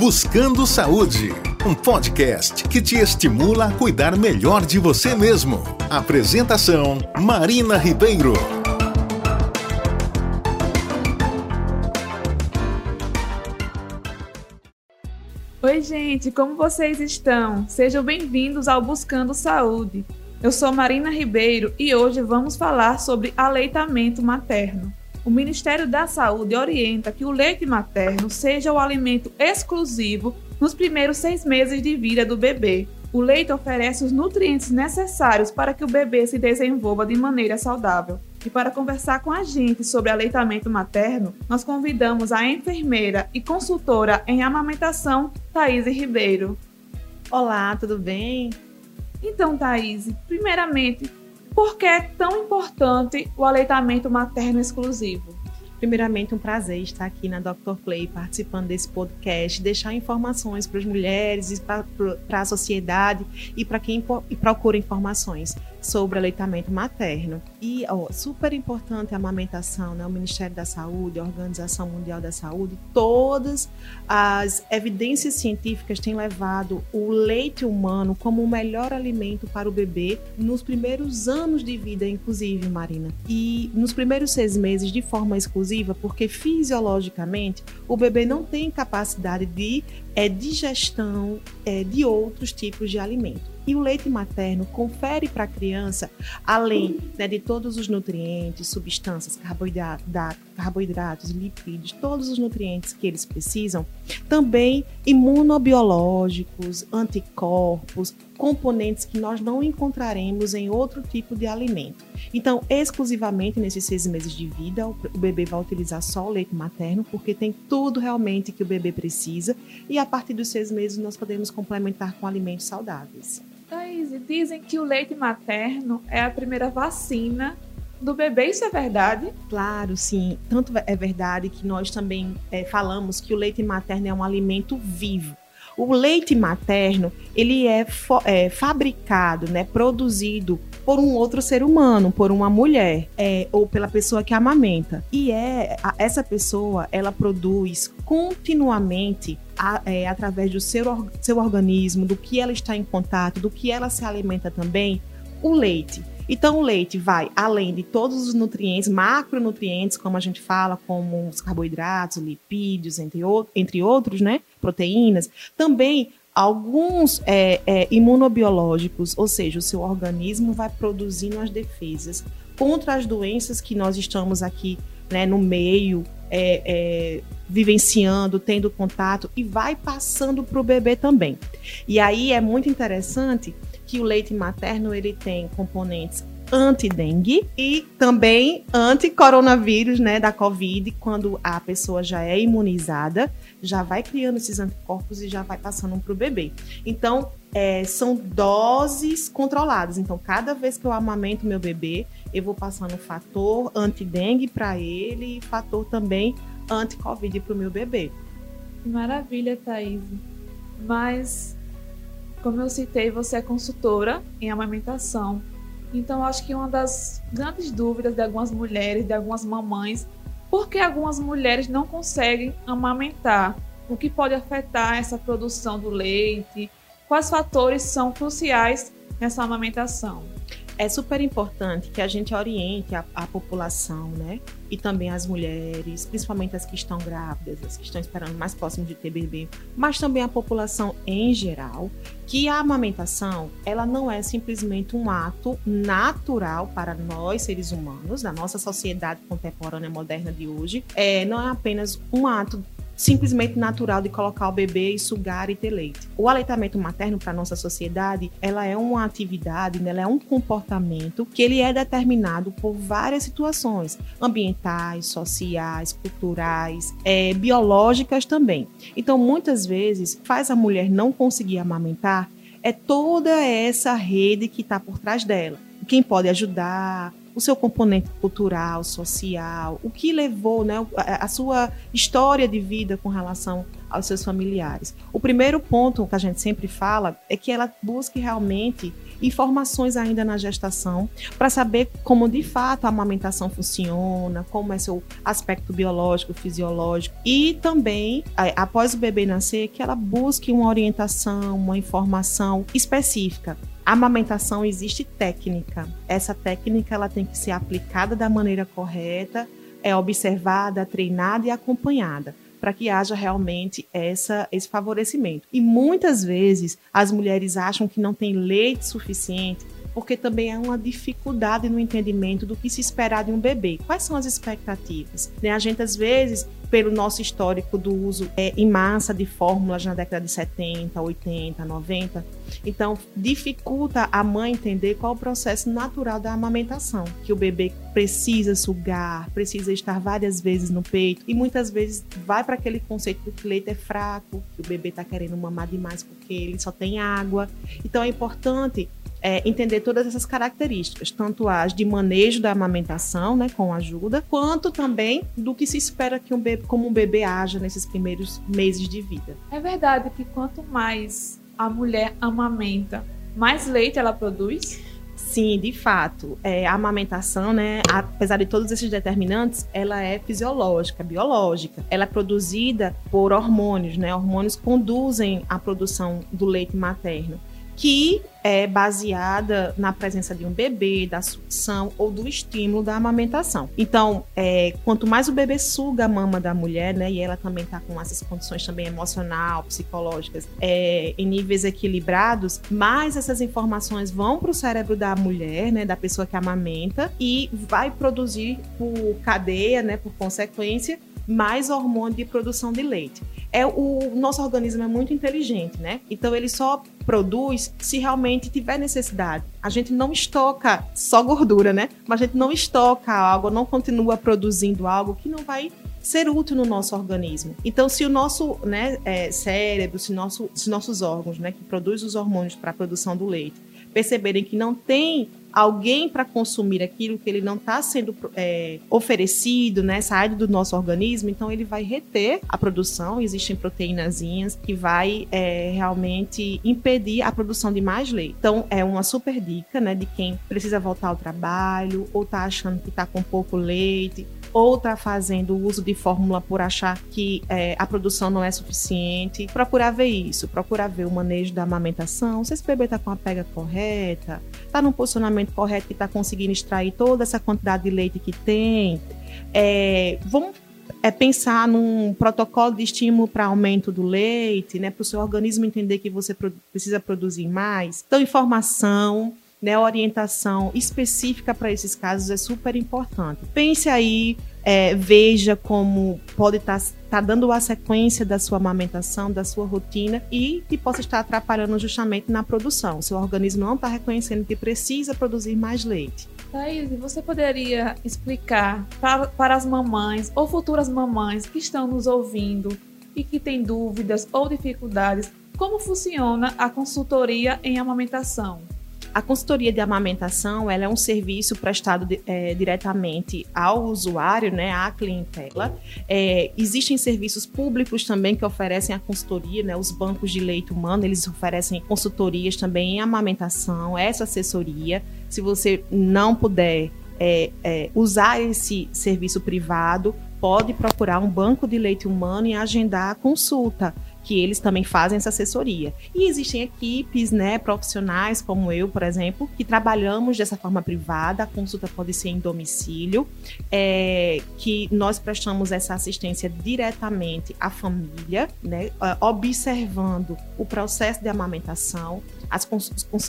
Buscando Saúde, um podcast que te estimula a cuidar melhor de você mesmo. Apresentação: Marina Ribeiro. Oi, gente, como vocês estão? Sejam bem-vindos ao Buscando Saúde. Eu sou Marina Ribeiro e hoje vamos falar sobre aleitamento materno. O Ministério da Saúde orienta que o leite materno seja o alimento exclusivo nos primeiros seis meses de vida do bebê. O leite oferece os nutrientes necessários para que o bebê se desenvolva de maneira saudável. E para conversar com a gente sobre aleitamento materno, nós convidamos a enfermeira e consultora em amamentação, Thaís Ribeiro. Olá, tudo bem? Então, Thaís, primeiramente, por que é tão importante o aleitamento materno exclusivo? Primeiramente, um prazer estar aqui na Dr. Play participando desse podcast, deixar informações para as mulheres, para a sociedade e para quem procura informações sobre aleitamento materno. E ó, super importante a amamentação, né? O Ministério da Saúde, a Organização Mundial da Saúde, todas as evidências científicas têm levado o leite humano como o melhor alimento para o bebê nos primeiros anos de vida, inclusive, Marina. E nos primeiros seis meses de forma exclusiva, porque fisiologicamente o bebê não tem capacidade de é, digestão é, de outros tipos de alimento. E o leite materno confere para a criança, além né, de todos os nutrientes, substâncias, carboidratos, carboidratos, lipídios, todos os nutrientes que eles precisam, também imunobiológicos, anticorpos, componentes que nós não encontraremos em outro tipo de alimento. Então, exclusivamente nesses seis meses de vida, o bebê vai utilizar só o leite materno, porque tem tudo realmente que o bebê precisa, e a partir dos seis meses nós podemos complementar com alimentos saudáveis. Thaís, dizem que o leite materno é a primeira vacina do bebê, isso é verdade? Claro, sim. Tanto é verdade que nós também é, falamos que o leite materno é um alimento vivo. O leite materno, ele é, é, fabricado, né, produzido por um outro ser humano, por uma mulher, é, ou pela pessoa que amamenta. E é a, essa pessoa, ela produz continuamente a, é, através do seu, seu organismo, do que ela está em contato, do que ela se alimenta também, o leite. Então, o leite vai além de todos os nutrientes, macronutrientes, como a gente fala, como os carboidratos, lipídios, entre, entre outros, né? Proteínas. Também alguns é, é, imunobiológicos, ou seja, o seu organismo vai produzindo as defesas contra as doenças que nós estamos aqui né, no meio é, é, vivenciando, tendo contato e vai passando para o bebê também. E aí é muito interessante que o leite materno ele tem componentes anti-dengue e também anti-coronavírus, né, da Covid, quando a pessoa já é imunizada, já vai criando esses anticorpos e já vai passando para o bebê. Então, é, são doses controladas. Então, cada vez que eu amamento meu bebê, eu vou passando fator anti-dengue para ele e fator também anti-Covid para o meu bebê. Maravilha, Thaís. Mas, como eu citei, você é consultora em amamentação. Então, acho que uma das grandes dúvidas de algumas mulheres, de algumas mamães, por que algumas mulheres não conseguem amamentar? O que pode afetar essa produção do leite? Quais fatores são cruciais nessa amamentação? É super importante que a gente oriente a, a, população, né? E também as mulheres, principalmente as que estão grávidas, as que estão esperando mais próximo de ter bebê, mas também a população em geral, que a amamentação, ela não é simplesmente um ato natural para nós, seres humanos, da nossa sociedade contemporânea moderna de hoje. É, não é apenas um ato simplesmente natural de colocar o bebê e sugar e ter leite. O aleitamento materno para nossa sociedade, ela é uma atividade, né? ela é um comportamento que ele é determinado por várias situações ambientais, sociais, culturais, é, biológicas também. Então, muitas vezes, faz a mulher não conseguir amamentar é toda essa rede que está por trás dela. Quem pode ajudar, o seu componente cultural, social, o que levou, né, a, a sua história de vida com relação aos seus familiares. O primeiro ponto que a gente sempre fala é que ela busque realmente informações ainda na gestação, para saber como de fato a amamentação funciona, como é seu aspecto biológico, fisiológico, e também, após o bebê nascer, que ela busque uma orientação, uma informação específica. Amamentação existe técnica. Essa técnica ela tem que ser aplicada da maneira correta, é observada, treinada e acompanhada para que haja realmente essa, esse favorecimento. E muitas vezes as mulheres acham que não tem leite suficiente porque também há uma dificuldade no entendimento do que se esperar de um bebê. Quais são as expectativas? Né? A gente, às vezes, pelo nosso histórico do uso é, em massa de fórmulas na década de 70, 80, 90, então dificulta a mãe entender qual é o processo natural da amamentação, que o bebê precisa sugar, precisa estar várias vezes no peito e muitas vezes vai para aquele conceito do que o leite é fraco, que o bebê está querendo mamar demais porque ele só tem água. Então é importante é, entender todas essas características, tanto as de manejo da amamentação, né, com ajuda, quanto também do que se espera que um bebê, como um bebê haja nesses primeiros meses de vida. É verdade que quanto mais a mulher amamenta, mais leite ela produz? Sim, de fato. É, a amamentação, né, apesar de todos esses determinantes, ela é fisiológica, biológica. Ela é produzida por hormônios, né? Hormônios conduzem a produção do leite materno que é baseada na presença de um bebê, da sucção ou do estímulo da amamentação. Então, é, quanto mais o bebê suga a mama da mulher, né, e ela também está com essas condições também emocional, psicológicas, é, em níveis equilibrados, mais essas informações vão para o cérebro da mulher, né, da pessoa que amamenta, e vai produzir por cadeia, né, por consequência, mais hormônio de produção de leite. É o nosso organismo é muito inteligente, né? Então ele só produz se realmente tiver necessidade. A gente não estoca só gordura, né? Mas a gente não estoca algo, não continua produzindo algo que não vai ser útil no nosso organismo. Então, se o nosso né, é, cérebro, se, nosso, se nossos órgãos, né, que produz os hormônios para a produção do leite, perceberem que não tem alguém para consumir aquilo que ele não está sendo é, oferecido, né, saído do nosso organismo, então ele vai reter a produção. Existem proteínazinhas que vai é, realmente impedir a produção de mais leite. Então é uma super dica, né, de quem precisa voltar ao trabalho ou está achando que está com pouco leite ou está fazendo uso de fórmula por achar que é, a produção não é suficiente, procurar ver isso, procurar ver o manejo da amamentação, se esse bebê está com a pega correta, está no posicionamento correto que está conseguindo extrair toda essa quantidade de leite que tem. É, vamos é pensar num protocolo de estímulo para aumento do leite, né, para o seu organismo entender que você precisa produzir mais. Então, informação, né, orientação específica para esses casos é super importante. Pense aí, é, veja como pode estar tá, tá dando a sequência da sua amamentação, da sua rotina e que possa estar atrapalhando justamente na produção. Seu organismo não está reconhecendo que precisa produzir mais leite. Thaís, você poderia explicar para, para as mamães ou futuras mamães que estão nos ouvindo e que têm dúvidas ou dificuldades como funciona a consultoria em amamentação? A consultoria de amamentação ela é um serviço prestado de, é, diretamente ao usuário, né, à clientela. É, existem serviços públicos também que oferecem a consultoria, né, os bancos de leite humano, eles oferecem consultorias também em amamentação, essa assessoria. Se você não puder é, é, usar esse serviço privado, pode procurar um banco de leite humano e agendar a consulta que eles também fazem essa assessoria. E existem equipes, né, profissionais como eu, por exemplo, que trabalhamos dessa forma privada, a consulta pode ser em domicílio, é, que nós prestamos essa assistência diretamente à família, né, observando o processo de amamentação. As,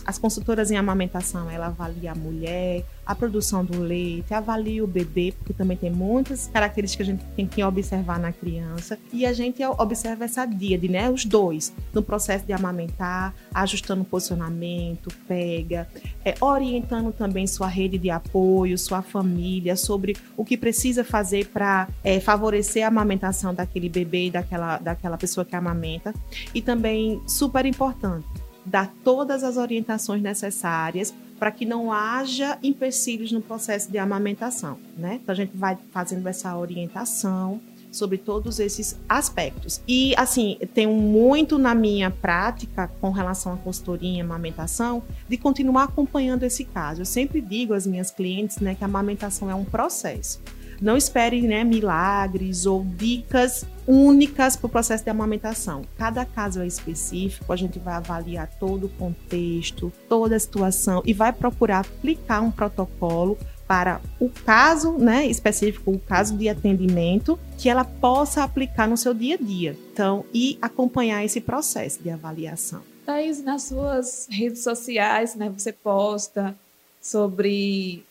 as consultoras em amamentação, ela avalia a mulher, a produção do leite, avalia o bebê, porque também tem muitas características que a gente tem que observar na criança. E a gente observa essa díade, né? Os dois, no processo de amamentar, ajustando o posicionamento, pega, é, orientando também sua rede de apoio, sua família, sobre o que precisa fazer para é, favorecer a amamentação daquele bebê daquela, daquela pessoa que amamenta. E também, super importante, dar todas as orientações necessárias para que não haja empecilhos no processo de amamentação, né? Então a gente vai fazendo essa orientação sobre todos esses aspectos. E, assim, tenho muito na minha prática com relação à consultoria e amamentação de continuar acompanhando esse caso. Eu sempre digo às minhas clientes né, que a amamentação é um processo. Não espere né, milagres ou dicas únicas para o processo de amamentação. Cada caso é específico, a gente vai avaliar todo o contexto, toda a situação e vai procurar aplicar um protocolo para o caso né, específico, o caso de atendimento, que ela possa aplicar no seu dia a dia. Então, e acompanhar esse processo de avaliação. Thaís, nas suas redes sociais, né, você posta sobre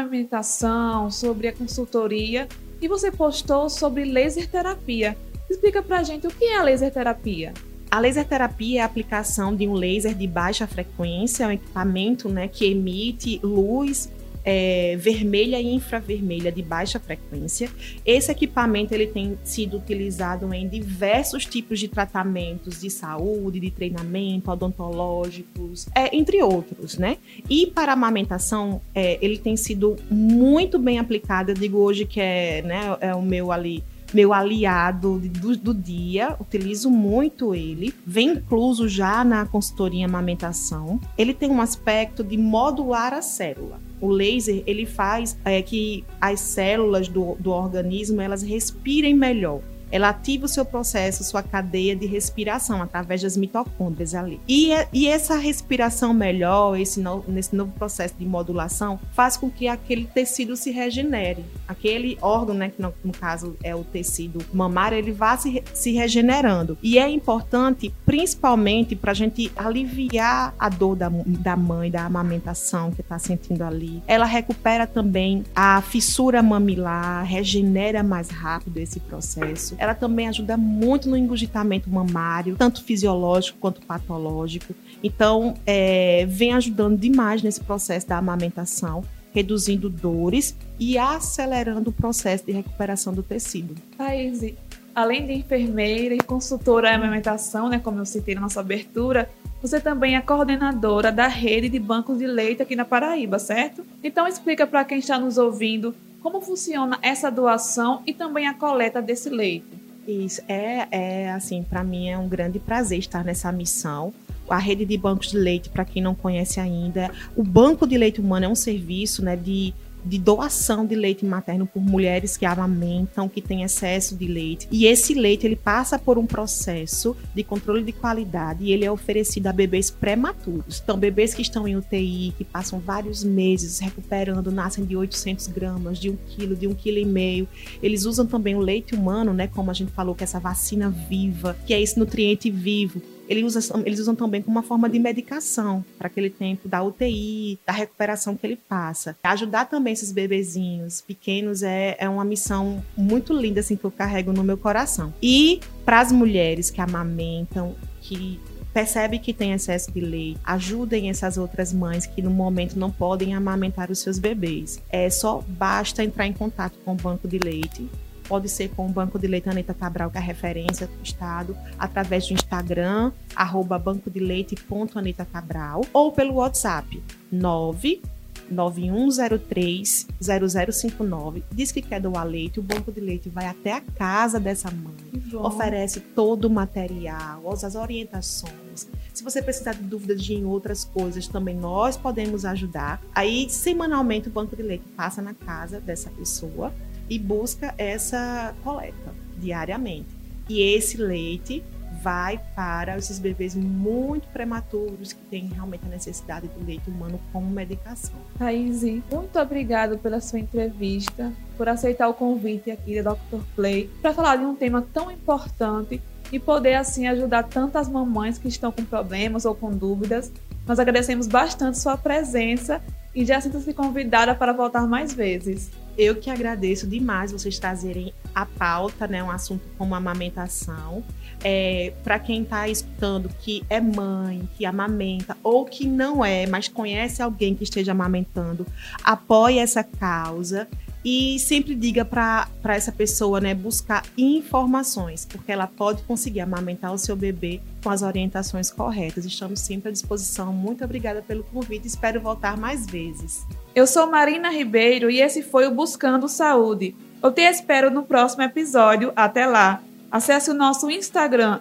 amamentação, sobre a consultoria e você postou sobre laser terapia. Explica pra gente o que é a laser terapia. A laser terapia é a aplicação de um laser de baixa frequência, um equipamento né, que emite luz é, vermelha e infravermelha de baixa frequência. Esse equipamento ele tem sido utilizado em diversos tipos de tratamentos de saúde, de treinamento, odontológicos, é, entre outros, né? E para a amamentação, é, ele tem sido muito bem aplicado. Eu digo hoje que é, né, é o meu ali meu aliado do, do, dia, utilizo muito ele, vem incluso já na consultoria amamentação. Ele tem um aspecto de modular a célula o laser ele faz é, que as células do, do organismo elas respirem melhor ela ativa o seu processo, sua cadeia de respiração através das mitocôndrias ali. E, é, e essa respiração melhor, esse no, nesse novo processo de modulação, faz com que aquele tecido se regenere. Aquele órgão, né, que no, no caso é o tecido mamário, ele vá se, se regenerando. E é importante, principalmente, para a gente aliviar a dor da, da mãe, da amamentação que está sentindo ali. Ela recupera também a fissura mamilar, regenera mais rápido esse processo ela também ajuda muito no engurgitamento mamário, tanto fisiológico quanto patológico. Então, é, vem ajudando demais nesse processo da amamentação, reduzindo dores e acelerando o processo de recuperação do tecido. Thaís, além de enfermeira e consultora em amamentação, né, como eu citei na nossa abertura, você também é coordenadora da rede de bancos de leite aqui na Paraíba, certo? Então explica para quem está nos ouvindo como funciona essa doação e também a coleta desse leite? Isso é, é assim, para mim é um grande prazer estar nessa missão. A rede de bancos de leite, para quem não conhece ainda, o banco de leite humano é um serviço, né, de de doação de leite materno por mulheres que amamentam, que têm excesso de leite. E esse leite ele passa por um processo de controle de qualidade e ele é oferecido a bebês prematuros. Então, bebês que estão em UTI, que passam vários meses recuperando, nascem de 800 gramas, de 1 quilo, de 1 quilo e meio. Eles usam também o leite humano, né? Como a gente falou, que é essa vacina viva, que é esse nutriente vivo ele usa, eles usam também como uma forma de medicação para aquele tempo da UTI, da recuperação que ele passa. Ajudar também esses bebezinhos pequenos é, é uma missão muito linda assim que eu carrego no meu coração. E para as mulheres que amamentam, que percebe que tem excesso de leite, ajudem essas outras mães que no momento não podem amamentar os seus bebês. É só basta entrar em contato com o banco de leite pode ser com o Banco de Leite Aneta Cabral, que é a referência do Estado, através do Instagram, arroba bancodeleit.anetacabral, ou pelo WhatsApp 9 9103 0059 diz que quer doar leite, o banco de leite vai até a casa dessa mãe, oferece todo o material, as orientações. Se você precisar de dúvidas de em outras coisas, também nós podemos ajudar. Aí, semanalmente, o banco de leite passa na casa dessa pessoa e busca essa coleta diariamente. E esse leite vai para esses bebês muito prematuros que têm realmente a necessidade do leite humano como medicação. Thaís, muito obrigada pela sua entrevista, por aceitar o convite aqui da Dr. Play para falar de um tema tão importante e poder assim ajudar tantas mamães que estão com problemas ou com dúvidas. Nós agradecemos bastante sua presença e já sinta-se convidada para voltar mais vezes. Eu que agradeço demais vocês trazerem a pauta, né, um assunto como amamentação. É, para quem está escutando que é mãe, que amamenta, ou que não é, mas conhece alguém que esteja amamentando, apoie essa causa e sempre diga para essa pessoa né, buscar informações, porque ela pode conseguir amamentar o seu bebê com as orientações corretas. Estamos sempre à disposição. Muito obrigada pelo convite. Espero voltar mais vezes. Eu sou Marina Ribeiro e esse foi o Buscando Saúde. Eu te espero no próximo episódio. Até lá! Acesse o nosso Instagram,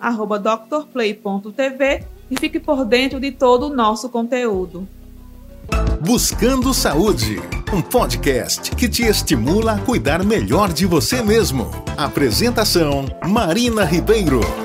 drplay.tv e fique por dentro de todo o nosso conteúdo. Buscando Saúde, um podcast que te estimula a cuidar melhor de você mesmo. Apresentação: Marina Ribeiro.